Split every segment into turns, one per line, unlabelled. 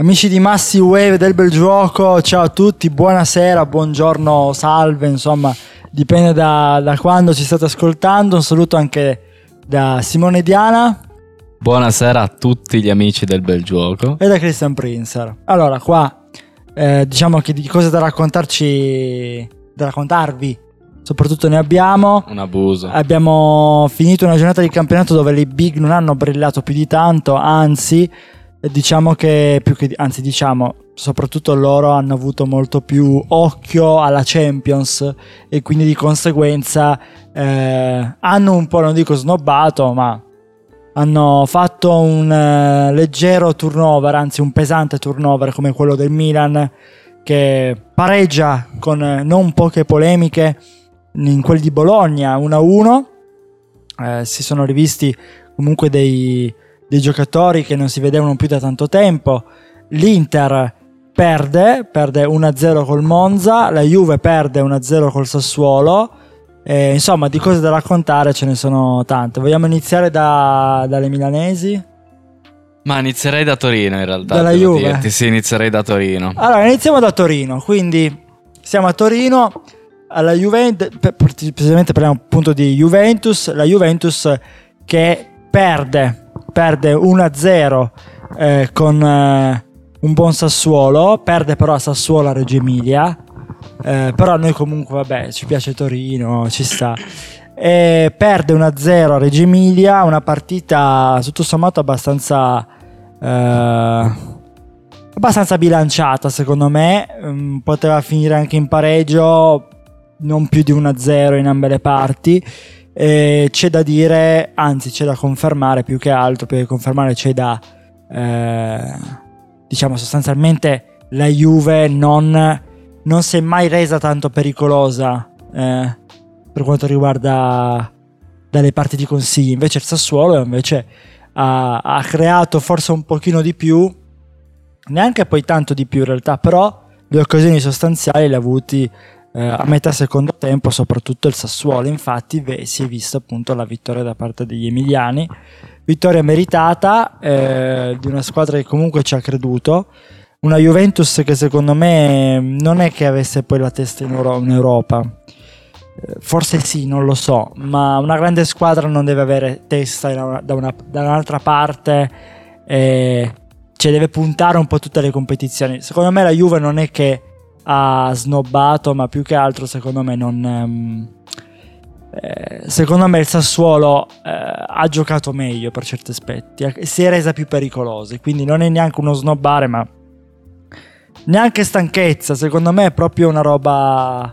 Amici di Massi Wave del bel gioco, ciao a tutti, buonasera, buongiorno, salve, insomma, dipende da, da quando ci state ascoltando. Un saluto anche da Simone Diana
Buonasera a tutti gli amici del bel gioco.
e da Christian Prinzer. Allora, qua eh, diciamo che di cose da raccontarci, da raccontarvi, soprattutto ne abbiamo.
Un abuso.
Abbiamo finito una giornata di campionato dove le big non hanno brillato più di tanto, anzi, diciamo che più che anzi, diciamo, soprattutto loro hanno avuto molto più occhio alla Champions e quindi di conseguenza eh, hanno un po', non dico snobbato, ma hanno fatto un eh, leggero turnover, anzi un pesante turnover come quello del Milan che pareggia con eh, non poche polemiche in quelli di Bologna 1-1. Eh, si sono rivisti comunque dei, dei giocatori che non si vedevano più da tanto tempo. L'Inter perde, perde 1-0 col Monza, la Juve perde 1-0 col Sassuolo. Eh, insomma, di cose da raccontare ce ne sono tante. Vogliamo iniziare da- dalle milanesi?
Ma inizierei da Torino in realtà.
Dalla Juve?
dirti. Sì, inizierei da Torino.
Allora, iniziamo da Torino. Quindi siamo a Torino, alla Juventus, precisamente parliamo appunto di Juventus, la Juventus che perde, perde 1-0 eh, con eh, un buon Sassuolo, perde però a Sassuolo a Reggio Emilia, eh, però a noi comunque vabbè ci piace Torino, ci sta. E perde 1-0 a Reggio Emilia, una partita tutto sommato abbastanza... eh, abbastanza bilanciata secondo me, Mm, poteva finire anche in pareggio, non più di 1-0 in ambe le parti. E c'è da dire, anzi c'è da confermare più che altro, più che confermare c'è da, eh, diciamo sostanzialmente la Juve non, non si è mai resa tanto pericolosa eh, per quanto riguarda dalle parti di consigli, invece il Sassuolo invece ha, ha creato forse un pochino di più, neanche poi tanto di più in realtà, però le occasioni sostanziali le ha avuti eh, a metà secondo tempo, soprattutto il Sassuolo. Infatti, beh, si è vista appunto la vittoria da parte degli emiliani. Vittoria meritata eh, di una squadra che comunque ci ha creduto. Una Juventus che secondo me non è che avesse poi la testa in, Euro- in Europa. Eh, Forse sì, non lo so, ma una grande squadra non deve avere testa da, una- da un'altra parte e cioè deve puntare un po' tutte le competizioni. Secondo me la Juve non è che ha snobbato, ma più che altro secondo me non... eh, secondo me il Sassuolo eh, ha giocato meglio per certi aspetti, eh, si è resa più pericolosa, quindi non è neanche uno snobbare, ma neanche stanchezza, secondo me è proprio una roba...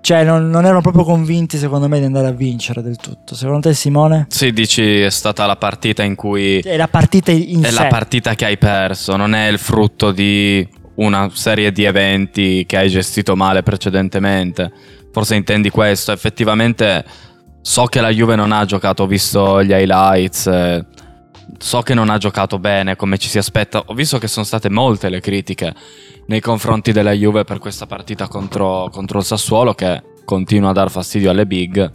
Cioè non, non erano proprio convinti secondo me di andare a vincere del tutto. Secondo te Simone?
Sì, dici è stata la partita in cui
È la partita in
è
sé.
la partita che hai perso, non è il frutto di una serie di eventi che hai gestito male precedentemente. Forse intendi questo. Effettivamente so che la Juve non ha giocato, ho visto gli highlights. eh, So che non ha giocato bene come ci si aspetta. Ho visto che sono state molte le critiche nei confronti della Juve per questa partita contro, contro il Sassuolo che continua a dar fastidio alle big.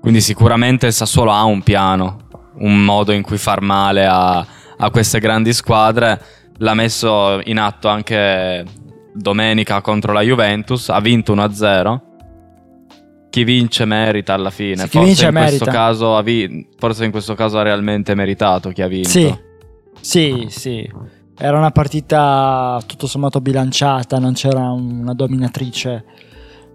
Quindi sicuramente il Sassuolo ha un piano, un modo in cui far male a, a queste grandi squadre. L'ha messo in atto anche domenica contro la Juventus, ha vinto 1-0. Chi vince merita alla fine.
Sì,
forse,
vince
in questo
merita.
caso ha vi- forse in questo caso ha realmente meritato chi ha vinto.
Sì, sì, sì. Era una partita tutto sommato bilanciata, non c'era una dominatrice.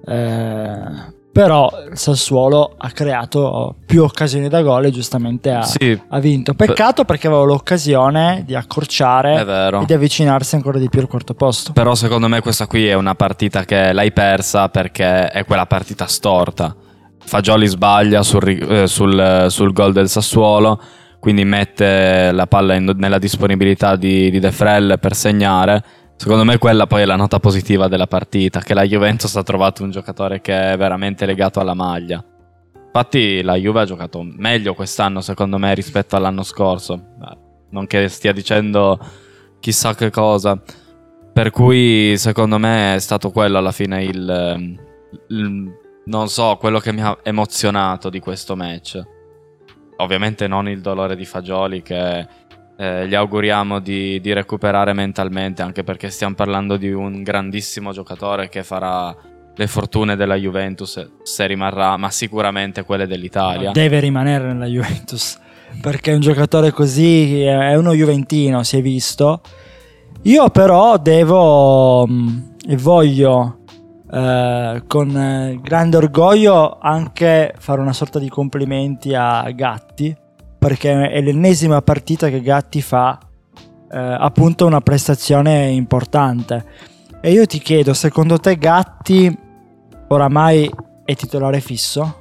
eh, però il Sassuolo ha creato più occasioni da gol e giustamente ha,
Sì,
ha vinto. Peccato perché aveva l'occasione di accorciare e di avvicinarsi ancora di più al quarto posto.
Però secondo me questa qui è una partita che l'hai persa perché è quella partita storta. Fagioli sbaglia sul, eh, sul- sul gol del Sassuolo, quindi mette la palla in- nella disponibilità di, di De Frel per segnare. Secondo me quella poi è la nota positiva della partita, che la Juventus ha trovato un giocatore che è veramente legato alla maglia. Infatti la Juve ha giocato meglio quest'anno secondo me rispetto all'anno scorso. Non che stia dicendo chissà che cosa. Per cui secondo me è stato quello alla fine il, ehm, il- non so, quello che mi ha emozionato di questo match. Ovviamente non il dolore di Fagioli che eh, gli auguriamo di, di, recuperare mentalmente, anche perché stiamo parlando di un grandissimo giocatore che farà le fortune della Juventus se rimarrà, ma sicuramente quelle dell'italia.
Deve rimanere nella Juventus, perché un giocatore così è uno Juventino, si è visto. Io però devo mm, e voglio eh, con eh, grande orgoglio anche fare una sorta di complimenti a Gatti perché è l'ennesima partita che Gatti fa eh, appunto una prestazione importante. E io ti chiedo, secondo te Gatti oramai è titolare fisso?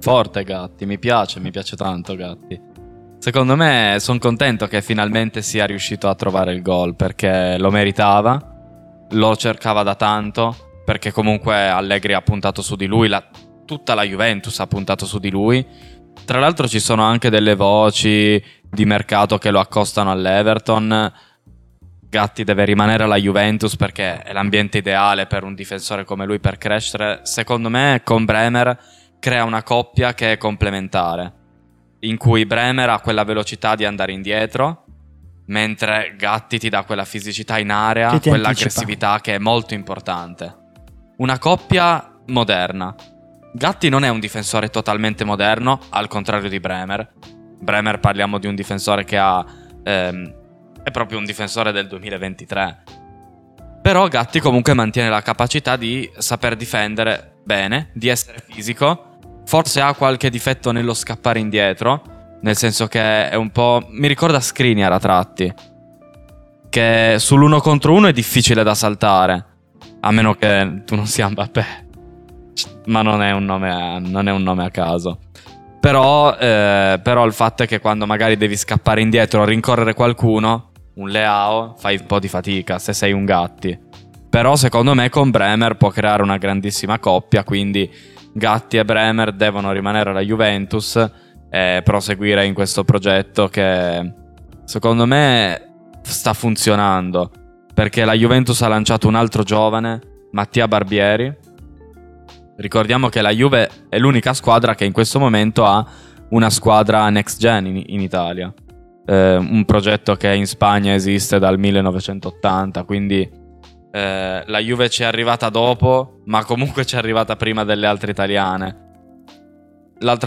Forte Gatti, mi piace, mi piace tanto Gatti. Secondo me sono contento che finalmente sia riuscito a trovare il gol perché lo meritava, lo cercava da tanto, perché comunque Allegri ha puntato su di lui, la, tutta la Juventus ha puntato su di lui tra l'altro ci sono anche delle voci di mercato che lo accostano all'Everton. Gatti deve rimanere alla Juventus perché è l'ambiente ideale per un difensore come lui per crescere. Secondo me con Bremer crea una coppia che è complementare, in cui Bremer ha quella velocità di andare indietro, mentre Gatti ti dà quella fisicità in area, quell'aggressività che è molto importante. Una coppia moderna Gatti non è un difensore totalmente moderno, al contrario di Bremer. Bremer parliamo di un difensore che ha... Ehm, è proprio un difensore del 2023. Però Gatti comunque mantiene la capacità di saper difendere bene, di essere fisico. Forse ha qualche difetto nello scappare indietro, nel senso che è un po'... mi ricorda Skriniar a tratti. Che sull'uno contro uno è difficile da saltare. A meno che tu non sia Mbappé ma non è un nome a, non è un nome a caso. Però, eh, però, il fatto è che quando magari devi scappare indietro o rincorrere qualcuno, un Leao, fai un po' di fatica se sei un Gatti. Però secondo me con Bremer può creare una grandissima coppia, quindi Gatti e Bremer devono rimanere alla Juventus e proseguire in questo progetto che secondo me sta funzionando. Perché la Juventus ha lanciato un altro giovane, Mattia Barbieri, Ricordiamo che la Juve è l'unica squadra che in questo momento ha una squadra next gen in, in Italia. Eh, un progetto che in Spagna esiste dal 1980, quindi eh, la Juve ci è arrivata dopo, ma comunque ci è arrivata prima delle altre italiane.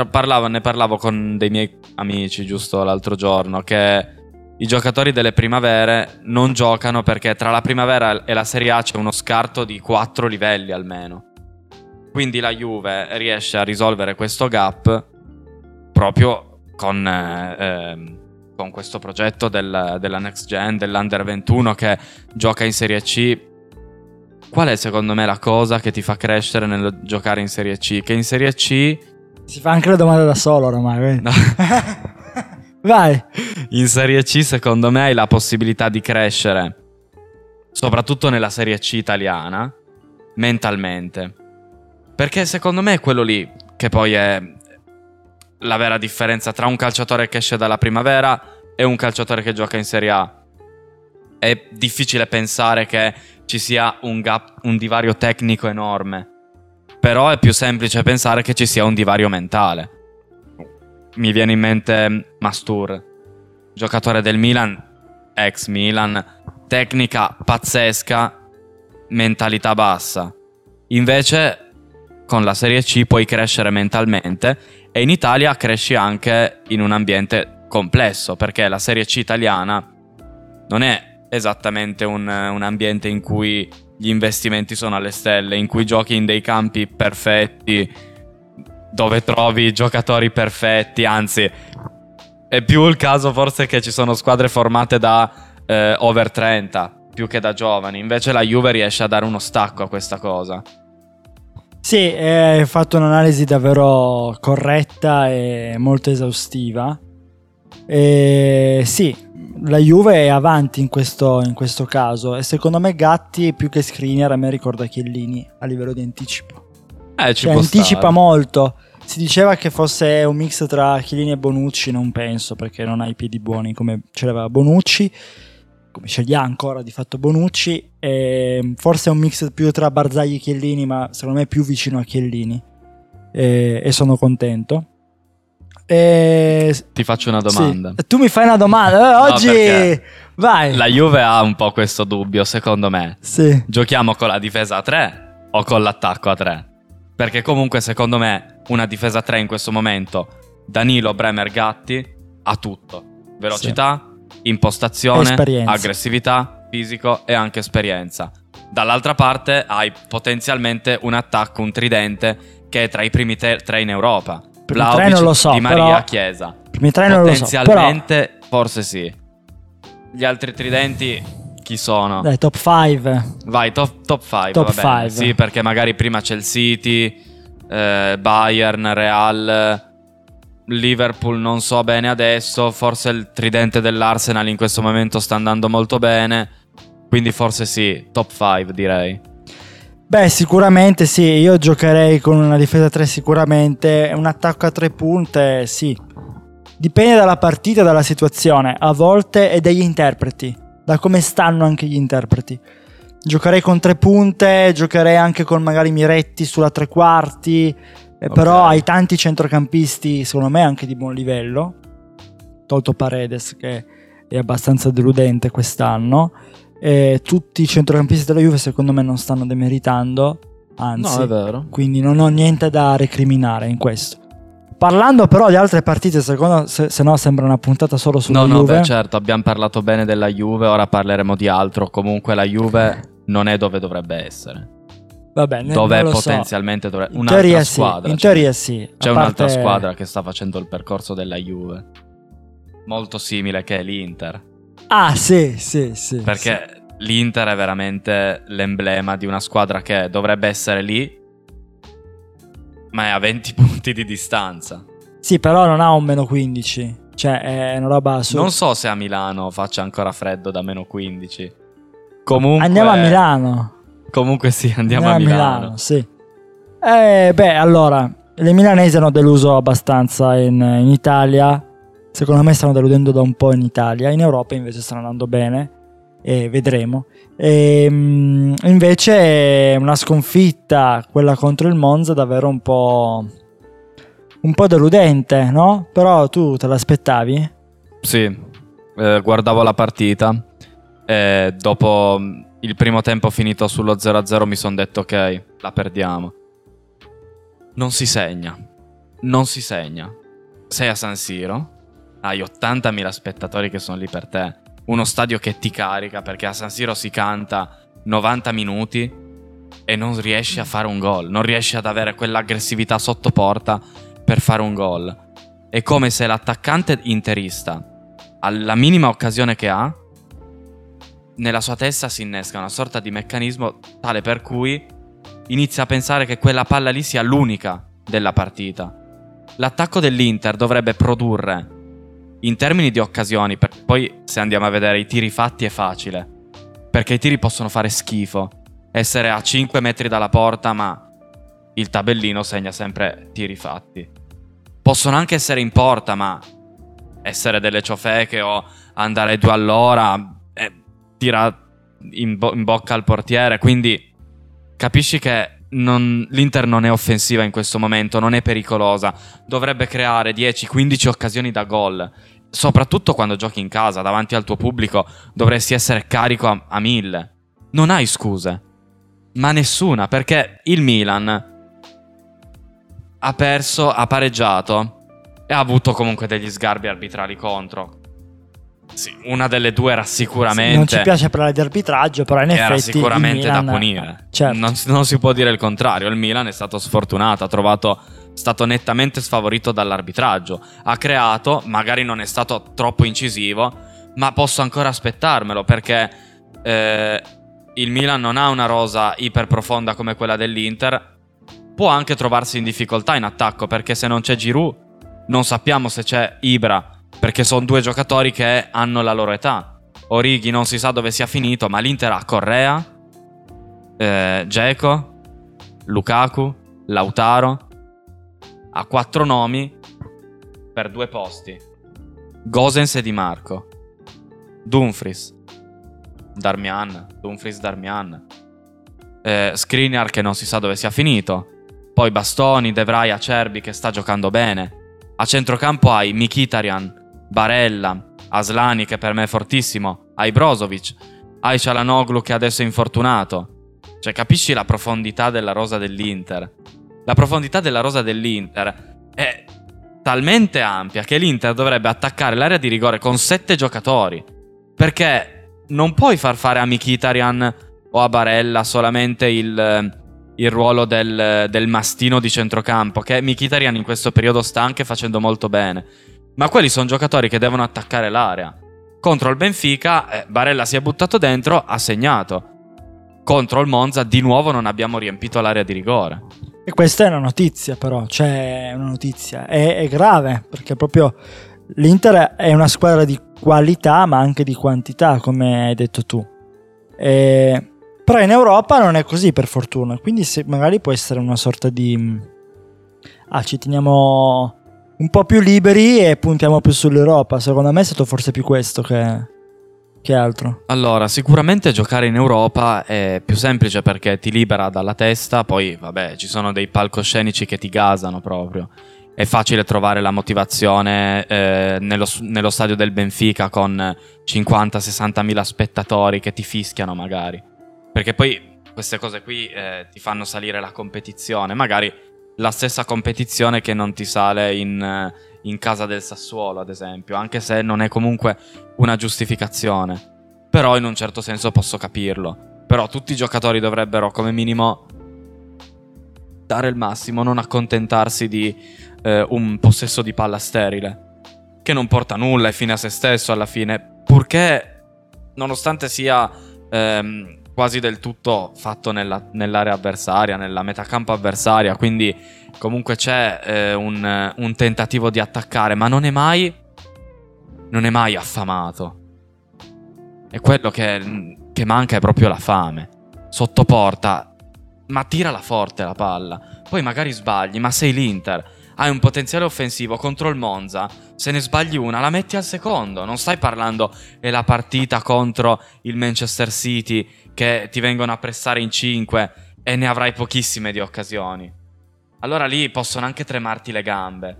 Parlavo, ne parlavo con dei miei amici giusto l'altro giorno che i giocatori delle primavere non giocano perché tra la primavera e la Serie A c'è uno scarto di 4 livelli almeno. Quindi la Juve riesce a risolvere questo gap proprio con, eh, ehm, con questo progetto del, della Next Gen, dell'Under 21 che gioca in Serie C. Qual è secondo me la cosa che ti fa crescere nel giocare in Serie C? Che in Serie C...
Si fa anche la domanda da solo ormai. No. Vai.
In Serie C secondo me hai la possibilità di crescere, soprattutto nella Serie C italiana, mentalmente perché secondo me è quello lì che poi è la vera differenza tra un calciatore che esce dalla primavera e un calciatore che gioca in Serie A. È difficile pensare che ci sia un, gap, un divario tecnico enorme. Però è più semplice pensare che ci sia un divario mentale. Mi viene in mente Mastur, giocatore del Milan, ex Milan, tecnica pazzesca, mentalità bassa. Invece con la Serie C puoi crescere mentalmente e in Italia cresci anche in un ambiente complesso perché la Serie C italiana non è esattamente un, un ambiente in cui gli investimenti sono alle stelle, in cui giochi in dei campi perfetti, dove trovi giocatori perfetti, anzi è più il caso forse che ci sono squadre formate da eh, over 30 più che da giovani, invece la Juve riesce a dare uno stacco a questa cosa.
Sì, hai fatto un'analisi davvero corretta e molto esaustiva. E sì, la Juve è avanti in questo, in questo caso e secondo me Gatti più che Skriniar a me ricorda Chiellini a livello di anticipo.
Eh, ci
cioè, anticipa stare. molto. Si diceva che fosse un mix tra Chiellini e Bonucci, non penso perché non ha i piedi buoni come ce l'aveva Bonucci come ce li ha ancora di fatto Bonucci, e forse è un mix più tra Barzagli e Chiellini, ma secondo me è più vicino a Chiellini e, e sono contento. Eh,
Ti faccio una
sì.
domanda.
Tu mi fai una domanda. Eh, oggi
perché
vai.
La Juve ha un po' questo dubbio, secondo me.
Sì.
Giochiamo con la difesa a 3 o con l'attacco a 3? Perché comunque, secondo me, una difesa a 3 in questo momento, Danilo, Bremer, Gatti, ha tutto. Velocità, impostazione,
Esperienza.
aggressività, fisico e anche esperienza. Dall'altra parte hai potenzialmente un attacco, un tridente che è tra i primi te- tre in Europa.
Primi tre non lo so,
Di Maria,
però-
Chiesa.
Primi tre non lo so. Però,
Potenzialmente, forse sì. Gli altri tridenti, chi sono?
dai, top 5.
Vai, top, top 5.
Top
va bene.
five.
Sì, perché magari prima c'è il City, eh, Bayern, Real, Liverpool non so bene adesso, forse il tridente dell'Arsenal in questo momento sta andando molto bene, quindi forse sì, top 5 direi.
Beh, sicuramente sì. Io giocherei con una difesa a 3 sicuramente. Un attacco a 3 punte, sì. Dipende dalla partita dalla situazione. A volte e dagli interpreti. Da come stanno anche gli interpreti. Giocherei con 3 punte. Giocherei anche con magari Miretti sulla tre quarti. Eh,
Ok.
Però hai tanti centrocampisti, secondo me, anche di buon livello. Tolto Paredes, che è abbastanza deludente quest'anno. E tutti i centrocampisti della Juve secondo me non stanno demeritando, anzi,
vero.
quindi non ho niente da recriminare in questo. Parlando però di altre partite, secondo se, se no sembra una puntata solo sulla
No, no,
Juve.
beh, certo, abbiamo parlato bene della Juve, ora parleremo di altro. Comunque la Juve non è dove dovrebbe essere.
Vabbè,
Dove
lo so.
potenzialmente dovrebbe...
In
Un'altra
teoria sì,
squadra.
in
cioè.
teoria sì.
C'è
A
un'altra
parte-
squadra che sta facendo il percorso della Juve. Molto simile che è l'Inter.
Ah, sì, sì, sì.
Perché l'Inter è veramente l'emblema di una squadra che dovrebbe essere lì, ma è a 20 punti di distanza.
Sì. Sì, però non ha un meno 15. Cioè, è una roba assurda.
Non so se a Milano faccia ancora freddo da meno 15. Comunque,
Andiamo a Milano.
Comunque sì, andiamo, a Milano.
sì. Eh, beh, allora, le milanesi hanno deluso abbastanza in, in Italia. Secondo me stanno deludendo da un po' in Italia. In Europa invece stanno andando bene. E vedremo. Ehm, invece una sconfitta, quella contro il Monza, davvero un po'... Un po' deludente, no? Però tu te l'aspettavi?
Sì, eh, guardavo la partita e dopo il primo tempo finito sullo 0-0 mi sono detto ok, la perdiamo. Non si segna, non si segna. Sei a San Siro, hai 80.000 spettatori che sono lì per te, uno stadio che ti carica perché a San Siro si canta 90 minuti e non riesci a fare un gol, non riesci ad avere quell'aggressività sotto porta per fare un gol. È come se l'attaccante interista, alla minima occasione che ha, nella sua testa si innesca una sorta di meccanismo tale per cui inizia a pensare che quella palla lì sia l'unica della partita. L'attacco dell'Inter dovrebbe produrre, in termini di occasioni, per- poi se andiamo a vedere i tiri fatti è facile, perché i tiri possono fare schifo, essere a 5 metri dalla porta, ma il tabellino segna sempre tiri fatti. Possono anche essere in porta, ma essere delle ciofeche o andare due all'ora tira in, bo- in bocca al portiere. Quindi capisci che non- l'Inter non è offensiva in questo momento, non è pericolosa. Dovrebbe creare 10-15 occasioni da gol. Soprattutto quando giochi in casa, davanti al tuo pubblico, dovresti essere carico a, a mille. Non hai scuse. Ma nessuna, perché il Milan ha perso, ha pareggiato e ha avuto comunque degli sgarbi arbitrali contro. Sì, una delle due era sicuramente
Non ci piace parlare di arbitraggio, però in
era
effetti.
sicuramente
il Milan-
da punire.
Certo.
Non, si- non si può dire il contrario. Il Milan è stato sfortunato, ha trovato. È stato nettamente sfavorito dall'arbitraggio. Ha creato, magari non è stato troppo incisivo, ma posso ancora aspettarmelo perché eh, il Milan non ha una rosa iper profonda come quella dell'Inter. Può anche trovarsi in difficoltà in attacco perché se non c'è Giroud, non sappiamo se c'è Ibra perché sono due giocatori che hanno la loro età. Orighi non si sa dove sia finito, ma l'Inter ha Correa, eh, Lukaku, Lautaro. Ha quattro nomi per due posti. Gosens e Di Marco. Dumfries. Darmian. Dumfries Darmian. Eh, Skriniar che non si sa dove sia finito. Poi Bastoni, De Vrij, Acerbi che sta giocando bene. A centrocampo hai Mikitarian, Barella, Aslani che per me è fortissimo, hai Brozovic, hai Cialanoglu che adesso è infortunato. Cioè capisci la profondità della rosa dell'Inter? La profondità della rosa dell'Inter è talmente ampia che l'Inter dovrebbe attaccare l'area di rigore con sette giocatori. Perché non puoi far fare a Mikitarian o a Barella solamente il, il ruolo del, del, mastino di centrocampo, che Mikitarian in questo periodo sta anche facendo molto bene. Ma quelli sono giocatori che devono attaccare l'area. Contro il Benfica, eh, Barella si è buttato dentro, ha segnato. Contro il Monza, di nuovo non abbiamo riempito l'area di rigore.
E questa è una notizia, però, cioè, una notizia. È, è grave, perché proprio l'Inter è una squadra di qualità, ma anche di quantità, come hai detto tu. E però in Europa non è così per fortuna, quindi magari può essere una sorta di... Mm, ah, ci teniamo un po' più liberi e puntiamo più sull'Europa. Secondo me è stato forse più questo che, che altro.
Allora, sicuramente giocare in Europa è più semplice perché ti libera dalla testa, poi vabbè, ci sono dei palcoscenici che ti gasano proprio. È facile trovare la motivazione eh, nello, nello stadio del Benfica con 50-60 mila spettatori che ti fischiano magari. Perché poi queste cose qui eh, ti fanno salire la competizione, magari la stessa competizione che non ti sale in, eh, in casa del Sassuolo, ad esempio, anche se non è comunque una giustificazione. Però in un certo senso posso capirlo. Però tutti i giocatori dovrebbero come minimo dare il massimo, non accontentarsi di eh, un possesso di palla sterile, che non porta nulla, è fine a se stesso alla fine, purché nonostante sia ehm, quasi del tutto fatto nella, nell'area avversaria, nella metacampo avversaria, quindi comunque c'è eh, un, un, tentativo di attaccare, ma non è mai, non è mai affamato. E quello che, che manca è proprio la fame. Sotto porta, ma tirala forte la palla. Poi magari sbagli, ma sei l'Inter hai un potenziale offensivo contro il Monza, se ne sbagli una la metti al secondo, non stai parlando è la partita contro il Manchester City che ti vengono a pressare in 5 e ne avrai pochissime di occasioni. Allora lì possono anche tremarti le gambe.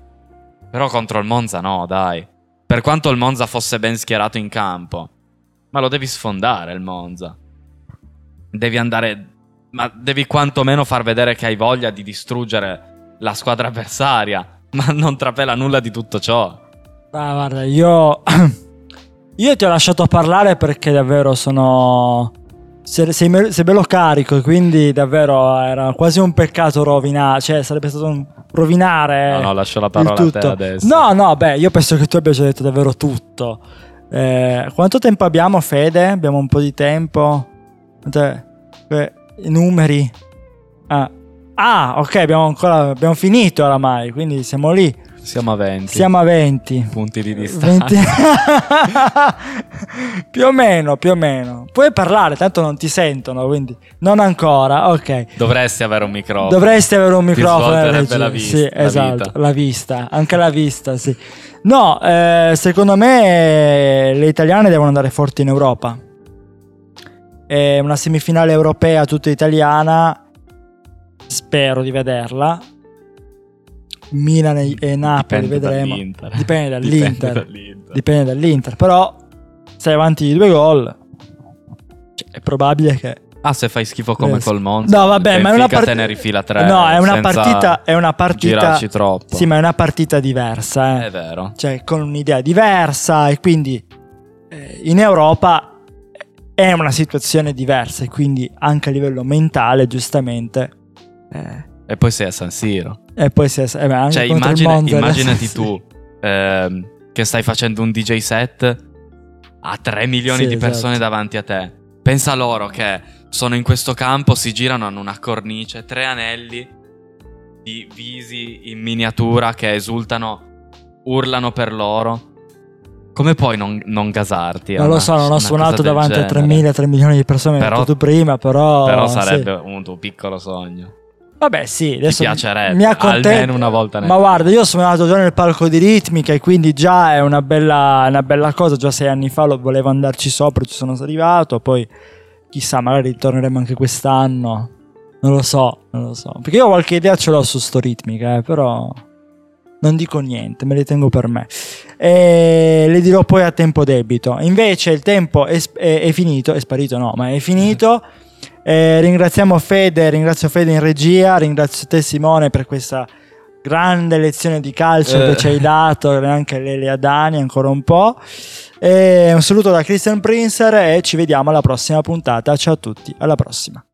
Però contro il Monza no, dai. Per quanto il Monza fosse ben schierato in campo. Ma lo devi sfondare il Monza. Devi andare... Ma devi quantomeno far vedere che hai voglia di distruggere la squadra avversaria. Ma non trapela nulla di tutto ciò.
Ah, guarda, io... io ti ho lasciato parlare perché davvero sono sei, sei, me, sei bello carico, quindi davvero era quasi un peccato rovinare, cioè sarebbe stato un rovinare.
No, no, lascio la parola a te adesso.
No, no, beh, io penso che tu abbia già detto davvero tutto. Eh, quanto tempo abbiamo, Fede? Abbiamo un po' di tempo. I numeri. Ah. Ah, ok, abbiamo ancora abbiamo finito oramai, quindi siamo lì.
Siamo a 20.
Siamo a 20.
Punti di distanza. 20...
più o meno, più o meno. Puoi parlare, tanto non ti sentono, quindi non ancora. Ok.
Dovresti avere un microfono.
Dovresti avere un microfono.
Ti la vista.
Sì,
la
esatto,
vita.
la vista, anche la vista, sì. No, eh, secondo me le italiane devono andare forti in Europa. È una semifinale europea tutta italiana. Spero di vederla Milan e Napoli
Dipende
vedremo.
Dall'Inter.
Dipende dall'Inter.
Dipende dall'Inter.
Dipende dall'Inter. Però sei avanti di due gol. Cioè, è probabile che.
Ah, se fai schifo come col Monza.
No, vabbè, ma è una partita.
te ne rifila tre.
No, è una partita. È una partita.
Girarci troppo.
Sì, ma è una partita diversa. Eh.
È vero.
Cioè, con un'idea diversa. E quindi eh, in Europa è una situazione diversa. E quindi anche a livello mentale, giustamente.
Eh. E poi sei a San Siro.
E poi si è, eh, anche
cioè, immagina, immaginati tu eh, che stai facendo un DJ set a 3 milioni sì, di persone esatto. davanti a te. Pensa loro che sono in questo campo, si girano, hanno una cornice, tre anelli di visi in miniatura che esultano, urlano per loro. Come puoi non, non gasarti?
Non lo so, non ho suonato davanti a 3.000, 3 milioni di persone, però, tu prima, però...
Però sarebbe sì. un tuo piccolo sogno.
Vabbè, sì, adesso
Ti piacerebbe mi accontento. almeno una volta
nel Ma guarda, io sono andato già nel palco di ritmica e quindi già è una bella, una bella cosa. Già sei anni fa lo volevo andarci sopra, ci sono arrivato. Poi chissà, magari ritorneremo anche quest'anno. Non lo so, non lo so. Perché io qualche idea ce l'ho su sto ritmica, eh, però. non dico niente, me le tengo per me. E le dirò poi a tempo debito. Invece il tempo è, è, è finito, è sparito no, ma è finito. Eh, ringraziamo Fede, ringrazio Fede in regia, ringrazio te Simone per questa grande lezione di calcio eh. che ci hai dato, anche Lele Adani ancora un po'. E un saluto da Christian Prinzer e ci vediamo alla prossima puntata. Ciao a tutti, alla prossima.